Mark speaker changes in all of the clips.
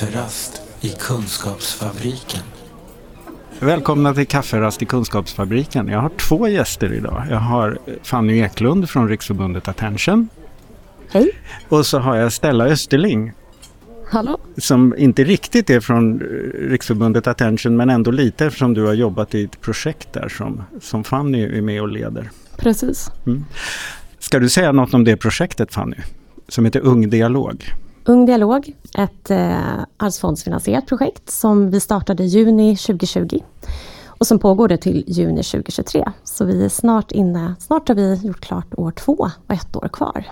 Speaker 1: Kafferast i Kunskapsfabriken.
Speaker 2: Välkomna till Kafferast i Kunskapsfabriken. Jag har två gäster idag. Jag har Fanny Eklund från Riksförbundet Attention.
Speaker 3: Hej.
Speaker 2: Och så har jag Stella Österling
Speaker 3: Hallå.
Speaker 2: som inte riktigt är från Riksförbundet Attention men ändå lite eftersom du har jobbat i ett projekt där som, som Fanny är med och leder.
Speaker 3: Precis.
Speaker 2: Ska du säga något om det projektet Fanny? Som heter Ung Dialog.
Speaker 3: Ung Dialog, ett eh, arvsfondsfinansierat projekt som vi startade i juni 2020 och som pågår det till juni 2023. Så vi är snart inne, snart har vi gjort klart år två och ett år kvar.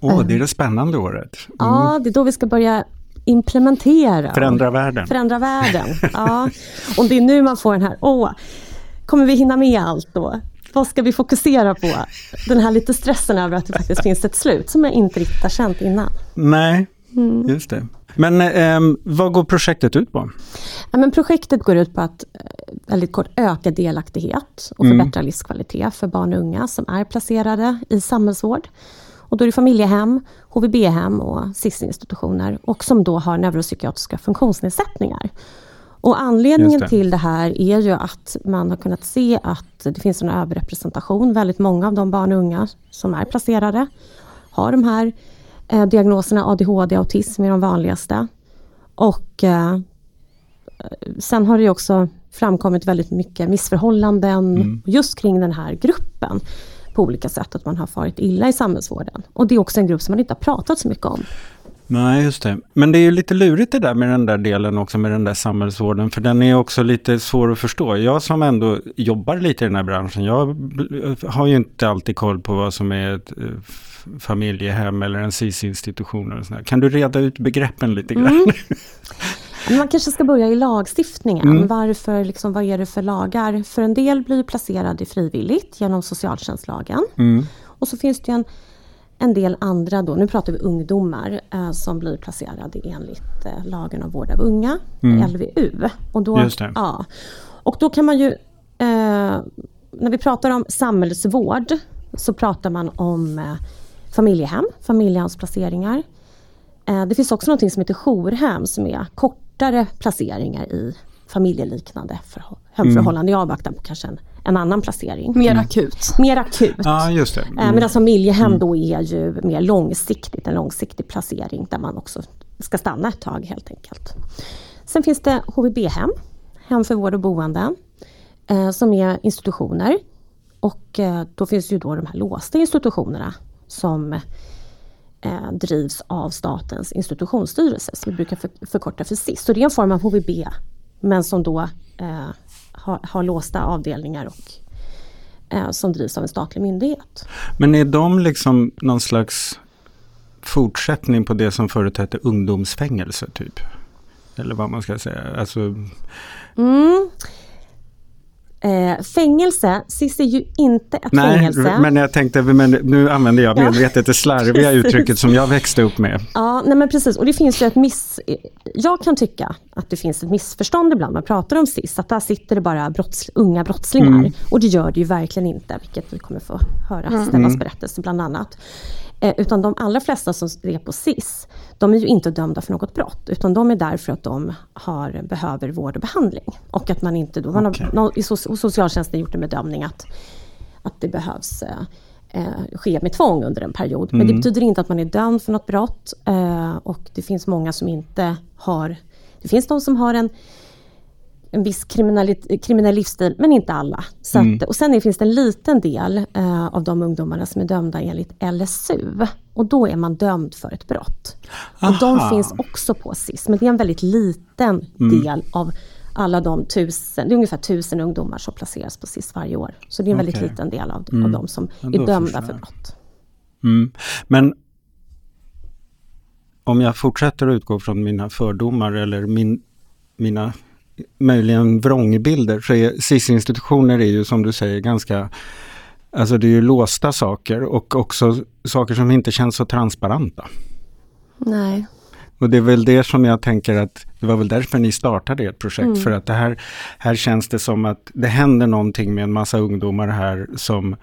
Speaker 2: Åh, det är det spännande året. Mm.
Speaker 3: Ja, det är då vi ska börja implementera.
Speaker 2: Förändra världen.
Speaker 3: Förändra världen. Ja. Och det är nu man får den här, åh, kommer vi hinna med allt då? Vad ska vi fokusera på? Den här lite stressen över att det faktiskt finns ett slut som jag inte riktigt har känt innan.
Speaker 2: Nej, just det. Men ehm, vad går projektet ut på?
Speaker 3: Ja, men projektet går ut på att eh, väldigt kort öka delaktighet och förbättra livskvalitet för barn och unga som är placerade i samhällsvård. Och då är det familjehem, HVB-hem och SIS-institutioner och som då har neuropsykiatriska funktionsnedsättningar. Och anledningen
Speaker 2: det.
Speaker 3: till det här är ju att man har kunnat se att det finns en överrepresentation. Väldigt många av de barn och unga som är placerade har de här eh, diagnoserna ADHD och autism är de vanligaste. Och eh, sen har det ju också framkommit väldigt mycket missförhållanden just kring den här gruppen på olika sätt, att man har farit illa i samhällsvården. Och det är också en grupp som man inte har pratat så mycket om.
Speaker 2: Nej, just det. Men det är ju lite lurigt det där med den där delen också med den där samhällsvården. För den är också lite svår att förstå. Jag som ändå jobbar lite i den här branschen, jag har ju inte alltid koll på vad som är ett eh, familjehem eller en SIS-institution. eller. Kan du reda ut begreppen lite grann?
Speaker 3: Men man kanske ska börja i lagstiftningen.
Speaker 2: Mm.
Speaker 3: Varför, liksom, vad är det för lagar? För en del blir placerade frivilligt genom socialtjänstlagen.
Speaker 2: Mm.
Speaker 3: Och så finns det en, en del andra då, nu pratar vi ungdomar, eh, som blir placerade enligt eh, lagen om vård av unga, LVU. Och då,
Speaker 2: Mm.
Speaker 3: Ja, och då kan man ju, eh, när vi pratar om samhällsvård, så pratar man om eh, familjehem, familjehemsplaceringar. Eh, det finns också något som heter jourhem som är kortare placeringar i familjeliknande förhå- hemförhållanden i avvaktan på kanske en, en annan placering.
Speaker 4: Mer akut.
Speaker 3: Mer akut.
Speaker 2: Ja, just det.
Speaker 3: Eh,
Speaker 2: Mm.
Speaker 3: Medan familjehem då är ju mer långsiktigt, en långsiktig placering där man också ska stanna ett tag helt enkelt. Sen finns det HVB-hem, hem för vård och boenden, eh, som är institutioner. Och eh, då finns ju då de här låsta institutionerna som eh, drivs av Statens institutionsstyrelse, som vi brukar för, förkorta för SIS. Så det är en form av HVB, men som då eh, har, har låsta avdelningar och eh, som drivs av en statlig myndighet.
Speaker 2: Men är de liksom någon slags fortsättning på det som förut hette ungdomsfängelse typ? Eller vad man ska säga. Alltså,
Speaker 3: Mm. Eh, fängelse, SIS är ju inte ett
Speaker 2: nej,
Speaker 3: fängelse.
Speaker 2: men jag tänkte, men nu använder jag
Speaker 3: Ja,
Speaker 2: medvetet det slarviga uttrycket som jag växte upp med.
Speaker 3: Ja, nej men precis. Och det finns ju ett miss... Jag kan tycka att det finns ett missförstånd ibland. Man pratar om SIS, att där sitter det bara brotts, unga brottslingar.
Speaker 2: Mm.
Speaker 3: Och det gör det ju verkligen inte, vilket vi kommer få höra Stellas berättelse bland annat. Eh, utan de allra flesta som är på SIS, de är ju inte dömda för något brott, utan de är där för att de har, behöver vård och behandling. Och att man inte då, man
Speaker 2: Okej.
Speaker 3: har, nå- i so- socialtjänsten gjort en bedömning att, att det behövs eh, eh, ske med tvång under en period. Men det betyder inte att man är dömd för något brott. Eh, och det finns många som inte har... Det finns de som har en, en viss kriminell, kriminell livsstil, men inte alla. Så att, och sen finns det en liten del eh, av de ungdomarna som är dömda enligt LSU. Och då är man dömd för ett brott. Och de
Speaker 2: Aha.
Speaker 3: finns också på SIS, men det är en väldigt liten del av alla de tusen, det är ungefär tusen ungdomar som placeras på SIS varje år. Så det är en väldigt
Speaker 2: Okej.
Speaker 3: liten del av, av de som är dömda för brott.
Speaker 2: Mm. Men om jag fortsätter att utgå från mina fördomar eller min, mina möjligen vrångbilder så är SIS-institutioner är ju som du säger ganska Alltså det är ju låsta saker och också saker som inte känns så transparenta.
Speaker 3: Nej.
Speaker 2: Och det är väl det som jag tänker att det var väl därför ni startade ert projekt. För att det här, här känns det som att det händer någonting med en massa ungdomar här som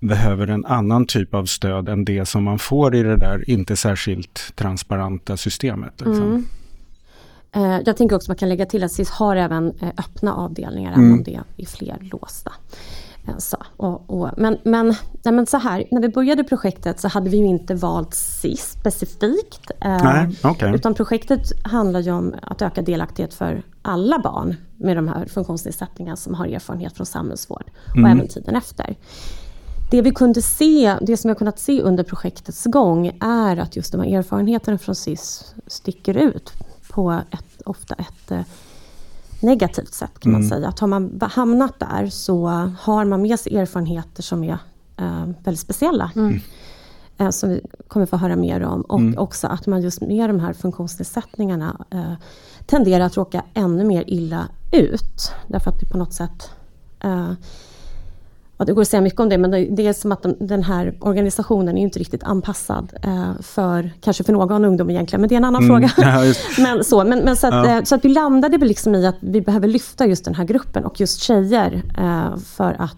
Speaker 2: behöver en annan typ av stöd än det som man får i det där inte särskilt transparenta systemet. Liksom. Mm.
Speaker 3: Eh, jag tänker också att man kan lägga till att SIS har även eh, öppna avdelningar, mm. även om det är fler låsta. Eh, så, och, och, men, men, nej, men så här, när vi började projektet så hade vi ju inte valt SIS specifikt.
Speaker 2: Nej, okay.
Speaker 3: Utan projektet handlar ju om att öka delaktighet för alla barn med de här funktionsnedsättningarna som har erfarenhet från samhällsvård och mm. även tiden efter. Det vi kunde se, det som jag kunnat se under projektets gång är att just de här erfarenheterna från SIS sticker ut på ett, ofta ett eh, negativt sätt kan mm. man säga. Att har man hamnat där så har man med sig erfarenheter som är eh, väldigt speciella. Mm. Eh, som vi kommer få höra mer om. Och mm. också att man just med de här funktionsnedsättningarna eh, tenderar att råka ännu mer illa ut. Därför att det på något sätt eh, Ja, det går att säga mycket om det, men det är som att den här organisationen är inte riktigt anpassad eh, för, kanske för någon ungdom egentligen, men det är en annan mm. fråga. Ja, men så, men, men så, att, ja. Eh, så att vi landade väl liksom i att vi behöver lyfta just den här gruppen och just tjejer eh, för att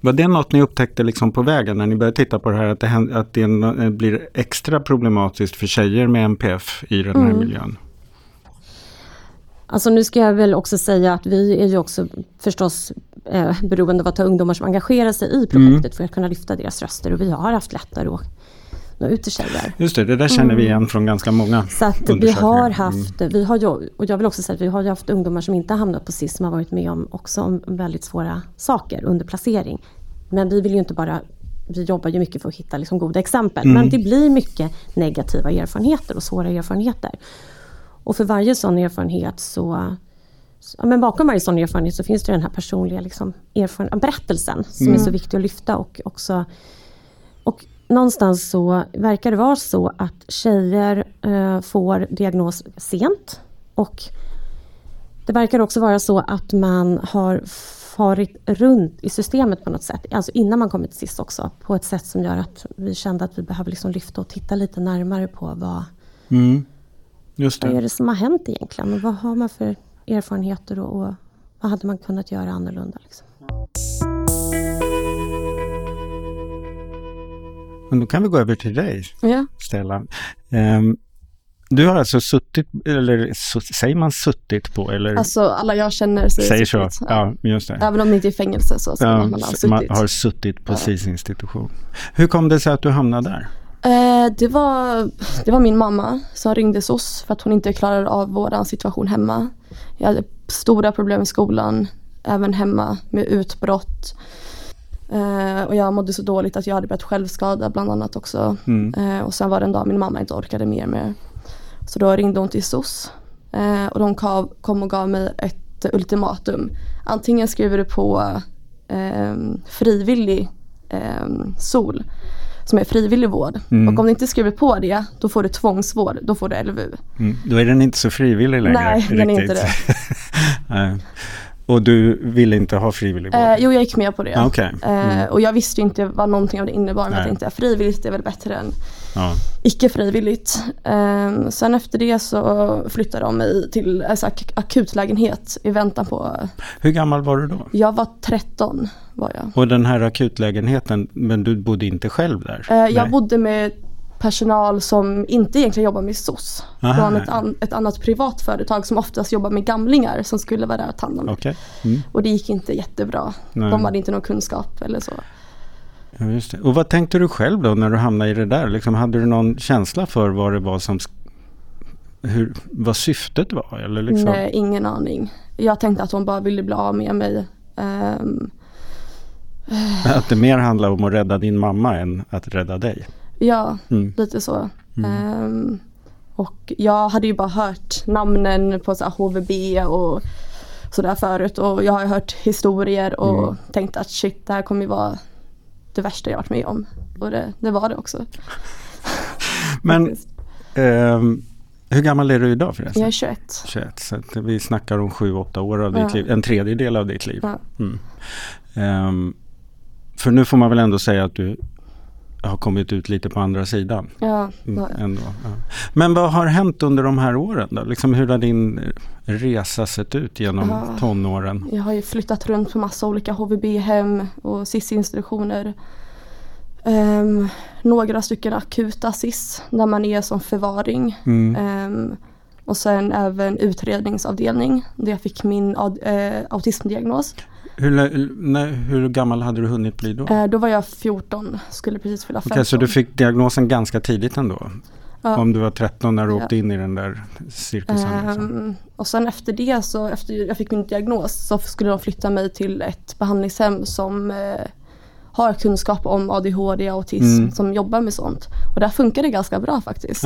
Speaker 2: var det något ni upptäckte liksom på vägen när ni började titta på det här, att det, att det blir extra problematiskt för tjejer med MPF i den här mm. miljön?
Speaker 3: Alltså nu ska jag väl också säga att vi är ju också förstås eh, beroende av att ha ungdomar som engagerar sig i projektet mm. för att kunna lyfta deras röster och vi har haft lättare att nå ut till tjejer.
Speaker 2: Just det, det där känner mm. vi igen från ganska många
Speaker 3: Så att vi har haft, mm. vi har ju, och jag vill också säga att vi har ju haft ungdomar som inte hamnat på SIS som har varit med om också om väldigt svåra saker under placering. Men vi vill ju inte bara vi jobbar ju mycket för att hitta liksom goda exempel. Mm. Men det blir mycket negativa erfarenheter och svåra erfarenheter. Och för varje sån erfarenhet så ja, men bakom varje sån erfarenhet så finns det den här personliga liksom, erfaren- berättelsen som mm. är så viktig att lyfta. Och, också, och någonstans så verkar det vara så att tjejer eh, får diagnos sent. Och det verkar också vara så att man har farit runt i systemet på något sätt, alltså innan man kommit till SIS också, på ett sätt som gör att vi kände att vi behöver liksom lyfta och titta lite närmare på vad,
Speaker 2: mm. Just det.
Speaker 3: vad är det som har hänt egentligen och vad har man för erfarenheter och, och vad hade man kunnat göra annorlunda. Liksom.
Speaker 2: Men då kan vi gå över till dig,
Speaker 4: ja.
Speaker 2: Stella. Um, du har alltså suttit, eller säger man suttit på? Eller?
Speaker 4: Alltså alla jag känner säger,
Speaker 2: säger så. Ja. ja, just det.
Speaker 4: Även om det inte är fängelse så säger ja, man, har suttit.
Speaker 2: Man har suttit på ja. SIS-institution. Hur kom det sig att du hamnade där?
Speaker 4: Eh, det, var, det var min mamma som ringde SOS för att hon inte klarade av vår situation hemma. Jag hade stora problem i skolan, även hemma med utbrott. Eh, och jag mådde så dåligt att jag hade börjat självskada bland annat också. Mm. Eh, och sen var det en dag min mamma inte orkade mer med. Så då ringde hon till SOS och de kom och gav mig ett ultimatum. Antingen skriver du på eh, frivillig eh, SOL som är frivillig vård. Mm. Och om du inte skriver på det, då får du tvångsvård, då får du LVU.
Speaker 2: Mm. Då är den inte så frivillig längre.
Speaker 4: Nej, riktigt. den är inte det.
Speaker 2: Och du ville inte ha frivillig vård?
Speaker 4: Eh, jo, jag gick med på det.
Speaker 2: Okay. Mm.
Speaker 4: Eh, och jag visste inte vad någonting av det innebar. Men Nej. jag tänkte frivilligt är väl bättre än ja. icke frivilligt. Eh, sen efter det så flyttade de mig till alltså, ak akutlägenhet i väntan på...
Speaker 2: Hur gammal var du då?
Speaker 4: Jag var 13. Var jag.
Speaker 2: Och den här akutlägenheten, men du bodde inte själv där?
Speaker 4: Eh, jag bodde med personal som inte egentligen jobbar med SOS. Från ett, an, ett, annat privat företag som oftast jobbar med gamlingar som skulle vara där och ta hand om
Speaker 2: okay. mm.
Speaker 4: Och det gick inte jättebra. Nej. De hade inte någon kunskap eller så.
Speaker 2: Ja, just det. Och vad tänkte du själv då när du hamnade i det där? Liksom, hade du någon känsla för vad det var som hur, vad syftet var? Eller liksom?
Speaker 4: Nej, ingen aning. Jag tänkte att hon bara ville bli av med mig. Um,
Speaker 2: att det mer handlar om att rädda din mamma än att rädda dig?
Speaker 4: Ja, mm. lite så. Mm. Um, och jag hade ju bara hört namnen på så HVB och sådär förut och jag har hört historier och mm. tänkt att shit det här kommer ju vara det värsta jag varit med om. Och det, det var det också.
Speaker 2: Men um, hur gammal är du idag förresten?
Speaker 4: Jag är 21.
Speaker 2: 21 så vi snackar om 7-8 år av ja. ditt liv, en tredjedel av ditt liv. Ja. Um, för nu får man väl ändå säga att du har kommit ut lite på andra sidan.
Speaker 4: Ja,
Speaker 2: Mm, ändå, ja. Men vad har hänt under de här åren då? Liksom hur har din resa sett ut genom
Speaker 4: Ja.
Speaker 2: tonåren?
Speaker 4: Jag har ju flyttat runt på massa olika HVB-hem och SIS-institutioner. Ehm, några stycken akuta SIS där man är som förvaring.
Speaker 2: Mm.
Speaker 4: Ehm, och sen även utredningsavdelning där jag fick min eh, autismdiagnos.
Speaker 2: Hur, när, hur gammal hade du hunnit bli då?
Speaker 4: Eh, då var jag 14, skulle precis fylla 15.
Speaker 2: Okej, så du fick diagnosen ganska tidigt ändå?
Speaker 4: Ja.
Speaker 2: Om du var 13 när du
Speaker 4: Ja.
Speaker 2: åkte in i den där cirkusen? Liksom.
Speaker 4: Ehm, och sen efter det så efter jag fick min diagnos så skulle de flytta mig till ett behandlingshem som eh, har kunskap om ADHD och autism
Speaker 2: Mm.
Speaker 4: som jobbar med sånt. Och där funkar det ganska bra faktiskt.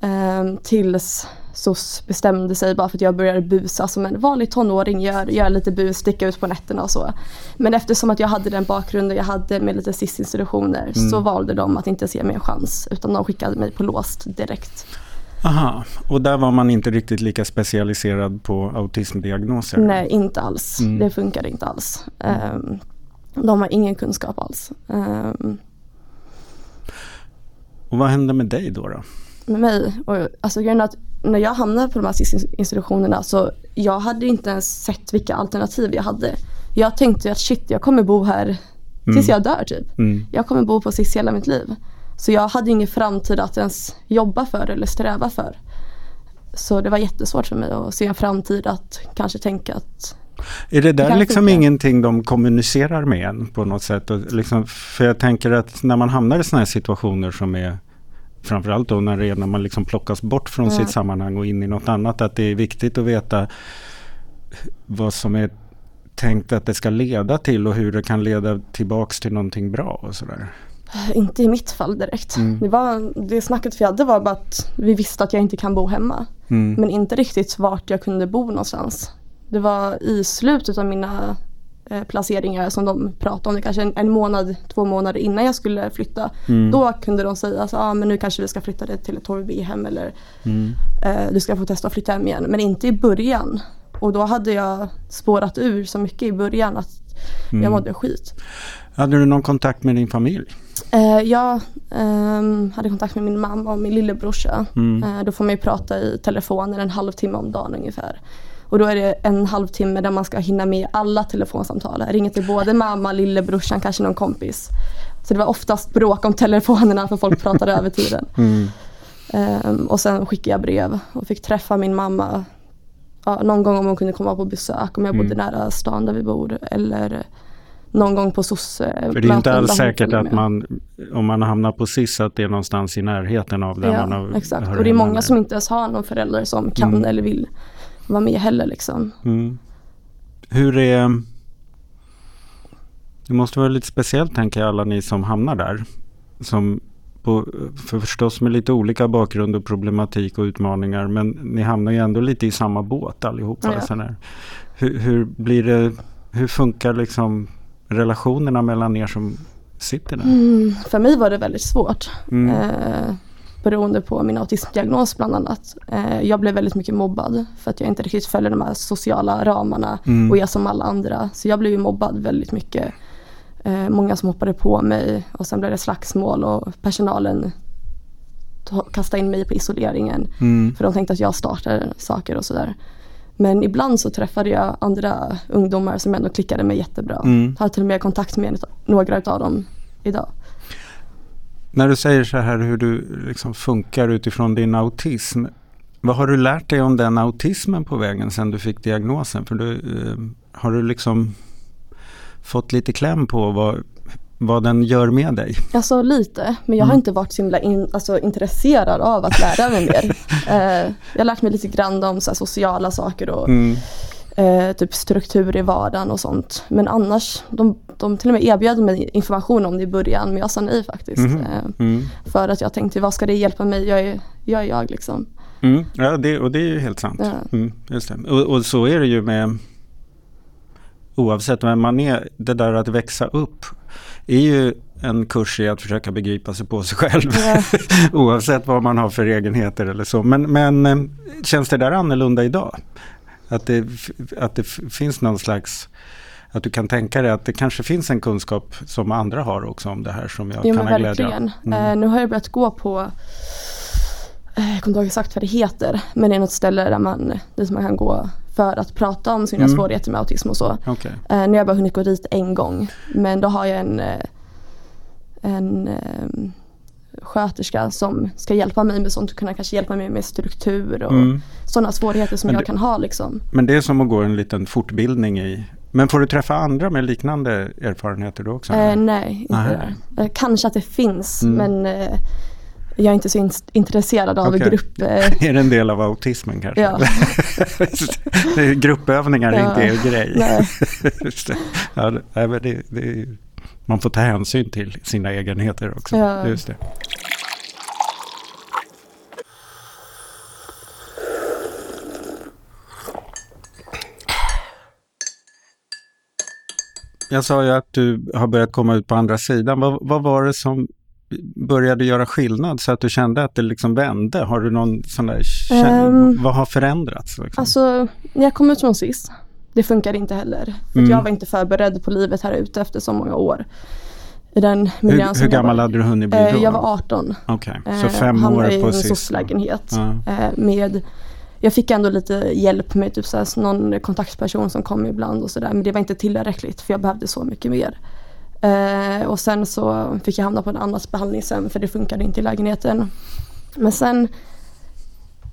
Speaker 4: Ehm, tills SOS bestämde sig bara för att jag började busa som en vanlig tonåring gör, göra lite bus, sticka ut på nätterna och så. Men eftersom att jag hade den bakgrunden jag hade med lite SIS-institutioner så valde de att inte se mig en chans utan de skickade mig på låst direkt.
Speaker 2: Aha, och där var man inte riktigt lika specialiserad på autismdiagnoser?
Speaker 4: Nej, inte alls.
Speaker 2: Mm.
Speaker 4: Det funkar inte alls. Ehm, de har ingen kunskap alls. Um,
Speaker 2: Och vad hände med dig då? då?
Speaker 4: med mig, och, alltså grejen är att när jag hamnade på de här SIS-institutionerna så jag hade inte ens sett vilka alternativ jag hade. Jag tänkte att shit, jag kommer bo här tills jag dör typ.
Speaker 2: Mm.
Speaker 4: Jag kommer bo på SIS hela mitt liv. Så jag hade ingen framtid att ens jobba för eller sträva för. Så det var jättesvårt för mig att se en framtid att kanske tänka att
Speaker 2: Är det där
Speaker 4: kan
Speaker 2: liksom
Speaker 4: funka.
Speaker 2: ingenting de kommunicerar med en på något sätt? Och liksom, för jag tänker att när man hamnar i sådana här situationer som är Framförallt då när, det är när man liksom plockas bort från
Speaker 4: Ja.
Speaker 2: sitt sammanhang och in i något annat. Att det är viktigt att veta vad som är tänkt att det ska leda till och hur det kan leda tillbaks till någonting bra och sådär.
Speaker 4: Inte i mitt fall direkt.
Speaker 2: Mm.
Speaker 4: Det, var, det snacket vi hade var bara att vi visste att jag inte kan bo hemma.
Speaker 2: Mm.
Speaker 4: Men inte riktigt vart jag kunde bo någonstans. Det var i slutet av mina placeringar som de pratade om det kanske en, en månad, två månader innan jag skulle flytta.
Speaker 2: Mm.
Speaker 4: Då kunde de säga att ah, men nu kanske vi ska flytta dig till ett HVB-hem eller
Speaker 2: Mm.
Speaker 4: eh, du ska få testa att flytta hem igen. Men inte i början. Och då hade jag spårat ur så mycket i början att
Speaker 2: Mm.
Speaker 4: jag mådde skit.
Speaker 2: Hade du någon kontakt med din familj?
Speaker 4: Eh, jag ehm, hade kontakt med min mamma och min lillebrorsa.
Speaker 2: Mm.
Speaker 4: Eh, då får man ju prata i telefonen en halvtimme om dagen ungefär. Och då är det en halvtimme där man ska hinna med alla telefonsamtal. Ringa till både mamma, lillebrorsan, kanske någon kompis. Så det var oftast bråk om telefonerna för folk pratade över tiden.
Speaker 2: Mm.
Speaker 4: Ehm, och sen skickade jag brev och fick träffa min mamma ja, någon gång om hon kunde komma på besök om jag bodde
Speaker 2: Mm.
Speaker 4: nära stan där vi bor. Eller någon gång på sosse
Speaker 2: För det är inte alls säkert att man, om man hamnar på SIS, att det är någonstans i närheten av där man
Speaker 4: Ja,
Speaker 2: har
Speaker 4: exakt. Och det är många som inte ens har någon förälder som kan
Speaker 2: Mm.
Speaker 4: eller vill vara med heller liksom.
Speaker 2: Mm. Hur är... Det måste vara lite speciellt tänker jag alla ni som hamnar där. Som på, för förstås med lite olika bakgrund och problematik och utmaningar. Men ni hamnar ju ändå lite i samma båt allihopa.
Speaker 4: Ja.
Speaker 2: Hur, hur blir det... Hur funkar liksom relationerna mellan er som sitter där?
Speaker 4: Mm, för mig var det väldigt svårt.
Speaker 2: Mm.
Speaker 4: Eh, beroende på min autismdiagnos bland annat. Eh, jag blev väldigt mycket mobbad för att jag inte riktigt följer de här sociala ramarna
Speaker 2: Mm.
Speaker 4: och är som alla andra. Så jag blev ju mobbad väldigt mycket. Eh, många som hoppade på mig och sen blev det slagsmål och personalen ta- kastade in mig på isoleringen.
Speaker 2: Mm.
Speaker 4: För de tänkte att jag startade saker och sådär. Men ibland så träffade jag andra ungdomar som ändå klickade med jättebra.
Speaker 2: Mm.
Speaker 4: Har till och med kontakt med några av dem idag.
Speaker 2: När du säger så här hur du liksom funkar utifrån din autism. Vad har du lärt dig om den autismen på vägen sedan du fick diagnosen? För du, eh, har du liksom fått lite kläm på vad, vad den gör med dig?
Speaker 4: Alltså lite, men jag har
Speaker 2: Mm.
Speaker 4: inte varit så himla in, alltså, intresserad av att lära mig mer. Eh, jag har lärt mig lite grann om så här, sociala saker och
Speaker 2: Mm.
Speaker 4: Eh, typ struktur i vardagen och sånt. Men annars, de, de till och med erbjöd mig information om det i början men jag sa nej faktiskt. Eh,
Speaker 2: Mm.
Speaker 4: för att jag tänkte, vad ska det hjälpa mig? Jag är jag, är jag liksom.
Speaker 2: Mm. Ja, det, och det är ju helt sant.
Speaker 4: Ja.
Speaker 2: Mm. Och, och så är det ju med oavsett vem man är. Det där att växa upp är ju en kurs i att försöka begripa sig på sig själv.
Speaker 4: Ja.
Speaker 2: oavsett vad man har för egenheter eller så. Men, men eh, känns det där annorlunda idag? Att det, att det finns någon slags att du kan tänka dig att det kanske finns en kunskap som andra har också om det här som jag
Speaker 4: Jo
Speaker 2: kan ha glädje av. Mm.
Speaker 4: Eh, nu har jag börjat gå på, eh, jag kommer inte ihåg exakt vad det heter, men det är något ställe där man, dit man kan gå för att prata om sina
Speaker 2: Mm.
Speaker 4: svårigheter med autism och så.
Speaker 2: Okej.
Speaker 4: Eh, nu har jag bara hunnit gå dit en gång. Men då har jag en, eh, en eh, sköterska som ska hjälpa mig med sånt. Kunna kanske hjälpa mig med struktur och
Speaker 2: Mm.
Speaker 4: sådana svårigheter som
Speaker 2: Men
Speaker 4: jag
Speaker 2: det-
Speaker 4: kan ha liksom.
Speaker 2: Men det är som att gå en liten fortbildning i... Men får du träffa andra med liknande erfarenheter då också?
Speaker 4: Eh, nej, inte
Speaker 2: Nej.
Speaker 4: där. Eh, kanske att det finns
Speaker 2: Mm.
Speaker 4: men eh, jag är inte så in- intresserad av
Speaker 2: Okej.
Speaker 4: grupp. Eh,
Speaker 2: Är det en del av autismen kanske?
Speaker 4: Ja.
Speaker 2: Det Gruppövningar är
Speaker 4: Ja.
Speaker 2: inte er grej.
Speaker 4: nej.
Speaker 2: Det. Ja, det, det, det man får ta hänsyn till sina egenheter också.
Speaker 4: Ja.
Speaker 2: Just det. Jag sa ju att du har börjat komma ut på andra sidan. Vad, vad var det som började göra skillnad så att du kände att det liksom vände? Har du någon sån där...
Speaker 4: Ehm,
Speaker 2: vad har förändrats? Liksom?
Speaker 4: Alltså när jag kom ut från SIS, det funkade inte heller. För
Speaker 2: Mm.
Speaker 4: jag var inte förberedd på livet här ute efter så många år. I den miljön
Speaker 2: hur hur gammal
Speaker 4: var.
Speaker 2: hade du hunnit bli
Speaker 4: Eh,
Speaker 2: då?
Speaker 4: Jag var 18.
Speaker 2: Okej,
Speaker 4: Eh,
Speaker 2: så fem
Speaker 4: hamnade
Speaker 2: år
Speaker 4: i
Speaker 2: på
Speaker 4: en
Speaker 2: SIS.
Speaker 4: SOS-lägenhet.
Speaker 2: Ja.
Speaker 4: Eh, med, jag fick ändå lite hjälp med typ såhär, någon kontaktperson som kom ibland och sådär. Men det var inte tillräckligt för jag behövde så mycket mer. Eh, och sen så fick jag hamna på en annat behandlingshem för det funkade inte i lägenheten. Men sen,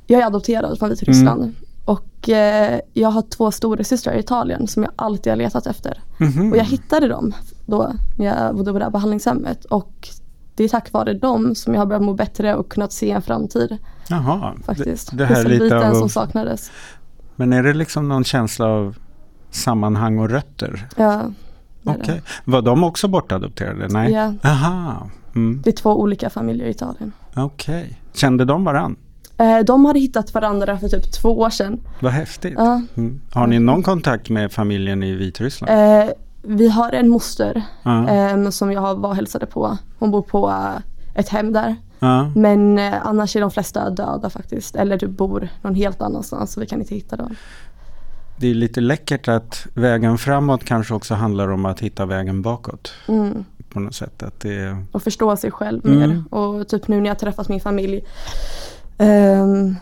Speaker 4: jag är adopterad från Vitryssland.
Speaker 2: Mm.
Speaker 4: Och eh, jag har två stora systrar i Italien som jag alltid har letat efter.
Speaker 2: Mhm.
Speaker 4: Och jag hittade dem då när jag bodde på det här behandlingshemmet. Och det är tack vare dem som jag har börjat må bättre och kunnat se en framtid
Speaker 2: Jaha,
Speaker 4: faktiskt.
Speaker 2: Det, det här är lite
Speaker 4: Pusselbiten
Speaker 2: av,
Speaker 4: som saknades.
Speaker 2: Men är det liksom någon känsla av sammanhang och rötter?
Speaker 4: Ja,
Speaker 2: Okej.
Speaker 4: det.
Speaker 2: Var de också bortadopterade? Nej?
Speaker 4: Ja.
Speaker 2: Aha. Mm.
Speaker 4: Det är två olika familjer i Italien.
Speaker 2: Okej. Kände de varann?
Speaker 4: Eh, de hade hittat varandra för typ två år sedan.
Speaker 2: Vad häftigt.
Speaker 4: Ja.
Speaker 2: Mm. Har ni någon kontakt med familjen i Vitryssland?
Speaker 4: Eh, vi har en moster eh, som jag var och hälsade på. Hon bor på eh, ett hem där. Men eh, annars är de flesta döda faktiskt. Eller du bor någon helt annanstans så vi kan inte hitta dem.
Speaker 2: Det är lite läckert att vägen framåt kanske också handlar om att hitta vägen bakåt.
Speaker 4: Mm.
Speaker 2: På något sätt. Att det.
Speaker 4: Och förstå sig själv
Speaker 2: Mm.
Speaker 4: mer. Och typ nu när jag träffat min familj ehm,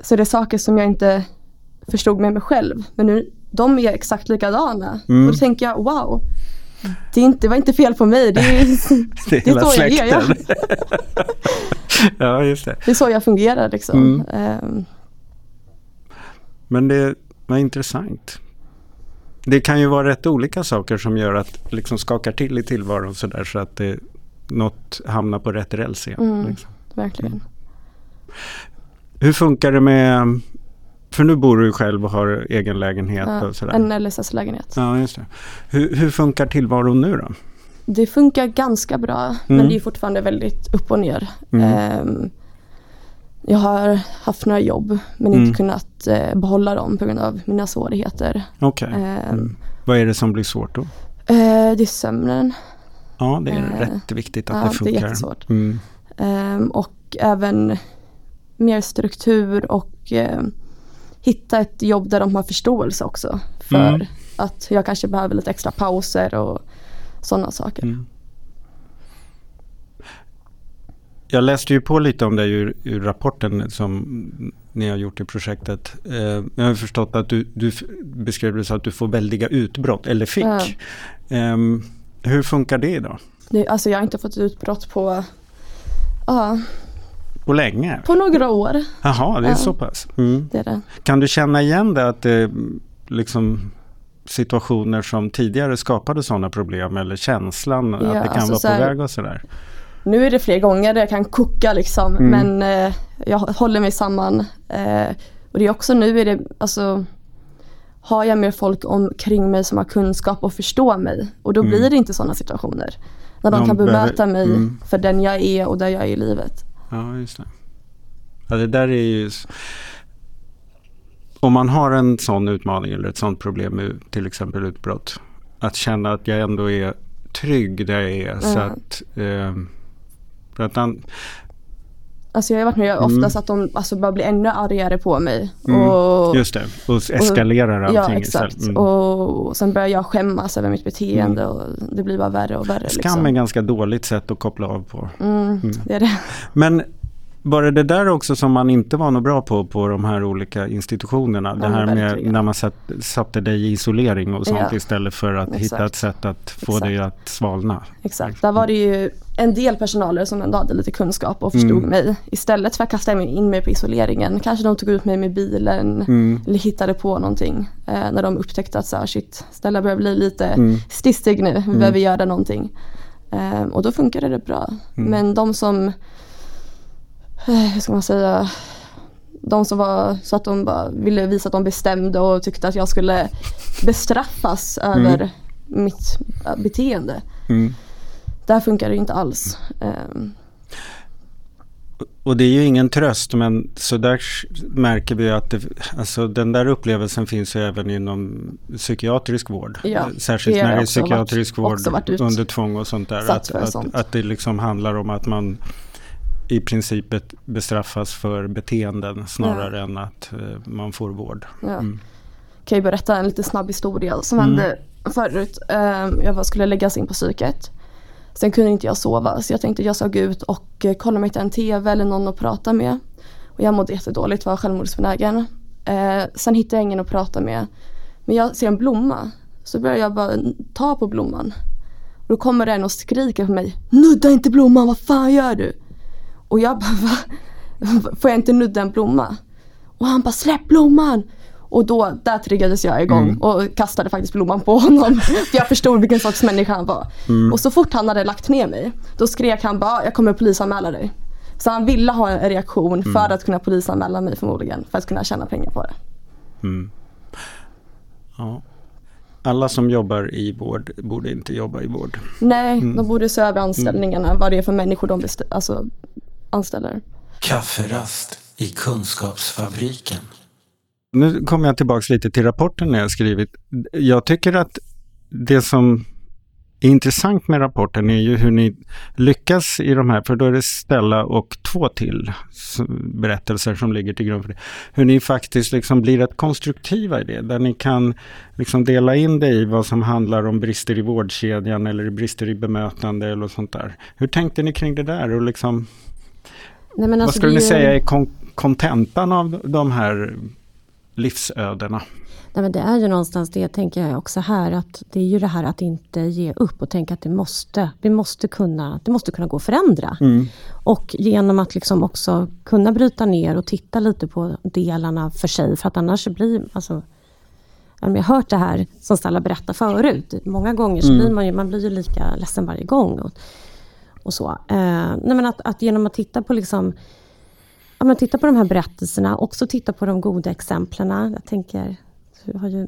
Speaker 4: så är det saker som jag inte förstod med mig själv. Men nu, de är exakt likadana.
Speaker 2: Mm.
Speaker 4: Och då tänker jag wow. Det, är inte, det var inte fel på mig. Det är,
Speaker 2: Det är
Speaker 4: Det är så jag är, ja.
Speaker 2: släkten. just det.
Speaker 4: det är så jag fungerar liksom.
Speaker 2: Mm.
Speaker 4: Ehm,
Speaker 2: Men det var intressant. Det kan ju vara rätt olika saker som gör att liksom skakar till i tillvaron sådär så att det, något hamnar på rätt räls igen.
Speaker 4: Mm.
Speaker 2: Liksom.
Speaker 4: verkligen.
Speaker 2: Hur funkar det med, för nu bor du ju själv och har egen lägenhet
Speaker 4: Ja,
Speaker 2: och sådär.
Speaker 4: en LSS-lägenhet.
Speaker 2: Ja, just det. Hur, hur funkar tillvaron nu då?
Speaker 4: Det funkar ganska bra
Speaker 2: Mm.
Speaker 4: men det är fortfarande väldigt upp och ner.
Speaker 2: Mm.
Speaker 4: Ehm, jag har haft några jobb men
Speaker 2: Mm.
Speaker 4: inte kunnat eh, behålla dem på grund av mina svårigheter.
Speaker 2: Okej.
Speaker 4: Ehm,
Speaker 2: Mm. Vad är det som blir svårt då?
Speaker 4: eh, det är sömnen
Speaker 2: Ja, det är
Speaker 4: Eh,
Speaker 2: rätt viktigt att
Speaker 4: ja,
Speaker 2: det
Speaker 4: det är
Speaker 2: funkar.
Speaker 4: jättesvårt. Ehm, och även mer struktur och ehm, hitta ett jobb där de har förståelse också för
Speaker 2: Mm.
Speaker 4: att jag kanske behöver lite extra pauser och sådana saker.
Speaker 2: Mm. Jag läste ju på lite om det ur, ur rapporten som ni har gjort i projektet. Eh, jag har förstått att du, du beskrev det så att du får väldiga utbrott, eller fick.
Speaker 4: Ja.
Speaker 2: Ehm, hur funkar det idag?
Speaker 4: Det, alltså jag har inte fått utbrott på, ja,
Speaker 2: På länge?
Speaker 4: på några år.
Speaker 2: Jaha, det är
Speaker 4: Ja.
Speaker 2: så pass. Mm.
Speaker 4: Det är det.
Speaker 2: Kan du känna igen det att det liksom situationer som tidigare skapade sådana problem eller känslan att
Speaker 4: Ja,
Speaker 2: det kan
Speaker 4: alltså
Speaker 2: vara på
Speaker 4: här-
Speaker 2: väg och sådär?
Speaker 4: Nu är det fler gånger där jag kan koka liksom
Speaker 2: Mm.
Speaker 4: men eh, jag håller mig samman. Eh, och det är också nu är det, alltså har jag mer folk omkring mig som har kunskap och förstår mig och då
Speaker 2: Mm.
Speaker 4: blir det inte sådana situationer. När de,
Speaker 2: De
Speaker 4: kan bemöta mig
Speaker 2: mm.
Speaker 4: för den jag är och där jag är i livet.
Speaker 2: Ja, just det. Ja, det där är ju... Om man har en sån utmaning eller ett sånt problem med till exempel utbrott. Att känna att jag ändå är trygg där jag är. Så
Speaker 4: Ja.
Speaker 2: att, eh, för att an,
Speaker 4: Alltså jag har varit med
Speaker 2: Mm.
Speaker 4: oftast att de alltså bara blir ännu argare på mig.
Speaker 2: Mm,
Speaker 4: Och,
Speaker 2: Just det, och eskalerar allting
Speaker 4: Ja exakt.
Speaker 2: Mm.
Speaker 4: Och, och sen börjar jag skämmas över mitt beteende och det blir bara värre och värre.
Speaker 2: Skam
Speaker 4: liksom.
Speaker 2: är ganska dåligt sätt att koppla av på.
Speaker 4: Mm, det är det.
Speaker 2: Men var det det där också som man inte var något bra på på de här olika institutionerna? Det
Speaker 4: Ja,
Speaker 2: här med
Speaker 4: verkligen.
Speaker 2: när man satt, satte dig i isolering och sånt
Speaker 4: Ja.
Speaker 2: istället för att hitta
Speaker 4: Exakt.
Speaker 2: ett sätt att få
Speaker 4: Exakt.
Speaker 2: dig att svalna.
Speaker 4: Exakt, där var det ju en del personaler som ändå hade lite kunskap och förstod
Speaker 2: Mm.
Speaker 4: mig. Istället för att kasta mig- in mig på isoleringen, kanske de tog ut mig med bilen
Speaker 2: Mm.
Speaker 4: eller hittade på någonting. Eh, när de upptäckte att så här, shit, Stella börjar bli lite
Speaker 2: Mm.
Speaker 4: stissig nu, vi behöver göra någonting. Eh, och då funkade det bra.
Speaker 2: Mm.
Speaker 4: Men de som, hur ska man säga, de som var så att de bara ville visa att de bestämde och tyckte att jag skulle bestraffas över mitt eh, beteende.
Speaker 2: Mm.
Speaker 4: Där funkar det inte alls. Ehm,
Speaker 2: Och det är ju ingen tröst men så där märker vi att det, alltså den där upplevelsen finns ju även inom psykiatrisk vård.
Speaker 4: Ja,
Speaker 2: Särskilt
Speaker 4: det
Speaker 2: när det är psykiatrisk
Speaker 4: varit-
Speaker 2: vård under tvång och sånt där. Att, att, att det liksom handlar om att man i princip bestraffas för beteenden snarare än att eh, man får vård.
Speaker 4: ja.
Speaker 2: Mm.
Speaker 4: Kan ju berätta en lite snabb historia som
Speaker 2: Mm.
Speaker 4: hände förut. Ehm, jag skulle läggas in på psyket. Sen kunde inte jag sova så jag tänkte jag ska gå ut och eh, kolla om jag hittade en TV eller någon att prata med. Och jag mådde jättedåligt, var självmordsbenägen. Eh, sen hittade jag ingen att prata med. Men jag ser en blomma. Så börjar jag bara ta på blomman. Och då kommer det en och skriker på mig. Nudda inte blomman, vad fan gör du? Och jag bara, va? Får jag inte nudda en blomma? Och han bara, släpp blomman! Och då, där triggades jag igång
Speaker 2: Mm.
Speaker 4: och kastade faktiskt blomman på honom. För jag förstod vilken sorts människa han var.
Speaker 2: Mm.
Speaker 4: Och så fort han hade lagt ner mig, då skrek han bara, jag kommer polisanmäla dig. Så han ville ha en reaktion
Speaker 2: Mm.
Speaker 4: för att kunna polisanmäla mig förmodligen. För att kunna tjäna pengar på det.
Speaker 2: Mm. Ja. Alla som jobbar i vård borde inte jobba i vård.
Speaker 4: Nej,
Speaker 2: Mm.
Speaker 4: de borde se över anställningarna. Vad det är för människor de alltså, anställer.
Speaker 1: Kafferast i Kunskapsfabriken.
Speaker 2: Nu kommer jag tillbaks lite till rapporten jag skrivit. Jag tycker att det som är intressant med rapporten är ju hur ni lyckas i de här, för då är det Stella och två till berättelser som ligger till grund för det. Hur ni faktiskt liksom blir rätt konstruktiva i det, där ni kan liksom dela in det i vad som handlar om brister i vårdkedjan eller brister i bemötande eller sånt där. Hur tänkte ni kring det där och liksom,
Speaker 3: Nej, men
Speaker 2: vad
Speaker 3: alltså,
Speaker 2: skulle
Speaker 3: det
Speaker 2: ni
Speaker 3: är-
Speaker 2: säga är kon- kontentan av de här livsödena?
Speaker 3: Nej, men det är ju någonstans det tänker jag också här att det är ju det här att inte ge upp och tänka att det måste, det måste, kunna, det måste kunna gå att förändra.
Speaker 2: Mm.
Speaker 3: Och genom att liksom också kunna bryta ner och titta lite på delarna för sig för att annars blir, alltså Jag har hört det här som Stella berättade förut. Många gånger så
Speaker 2: Mm.
Speaker 3: blir man ju, man blir ju lika ledsen varje gång. Och, och så. Eh, nej men att, att genom att titta på liksom, ja, men titta på de här berättelserna, också titta på de goda exemplen. Jag tänker, du har ju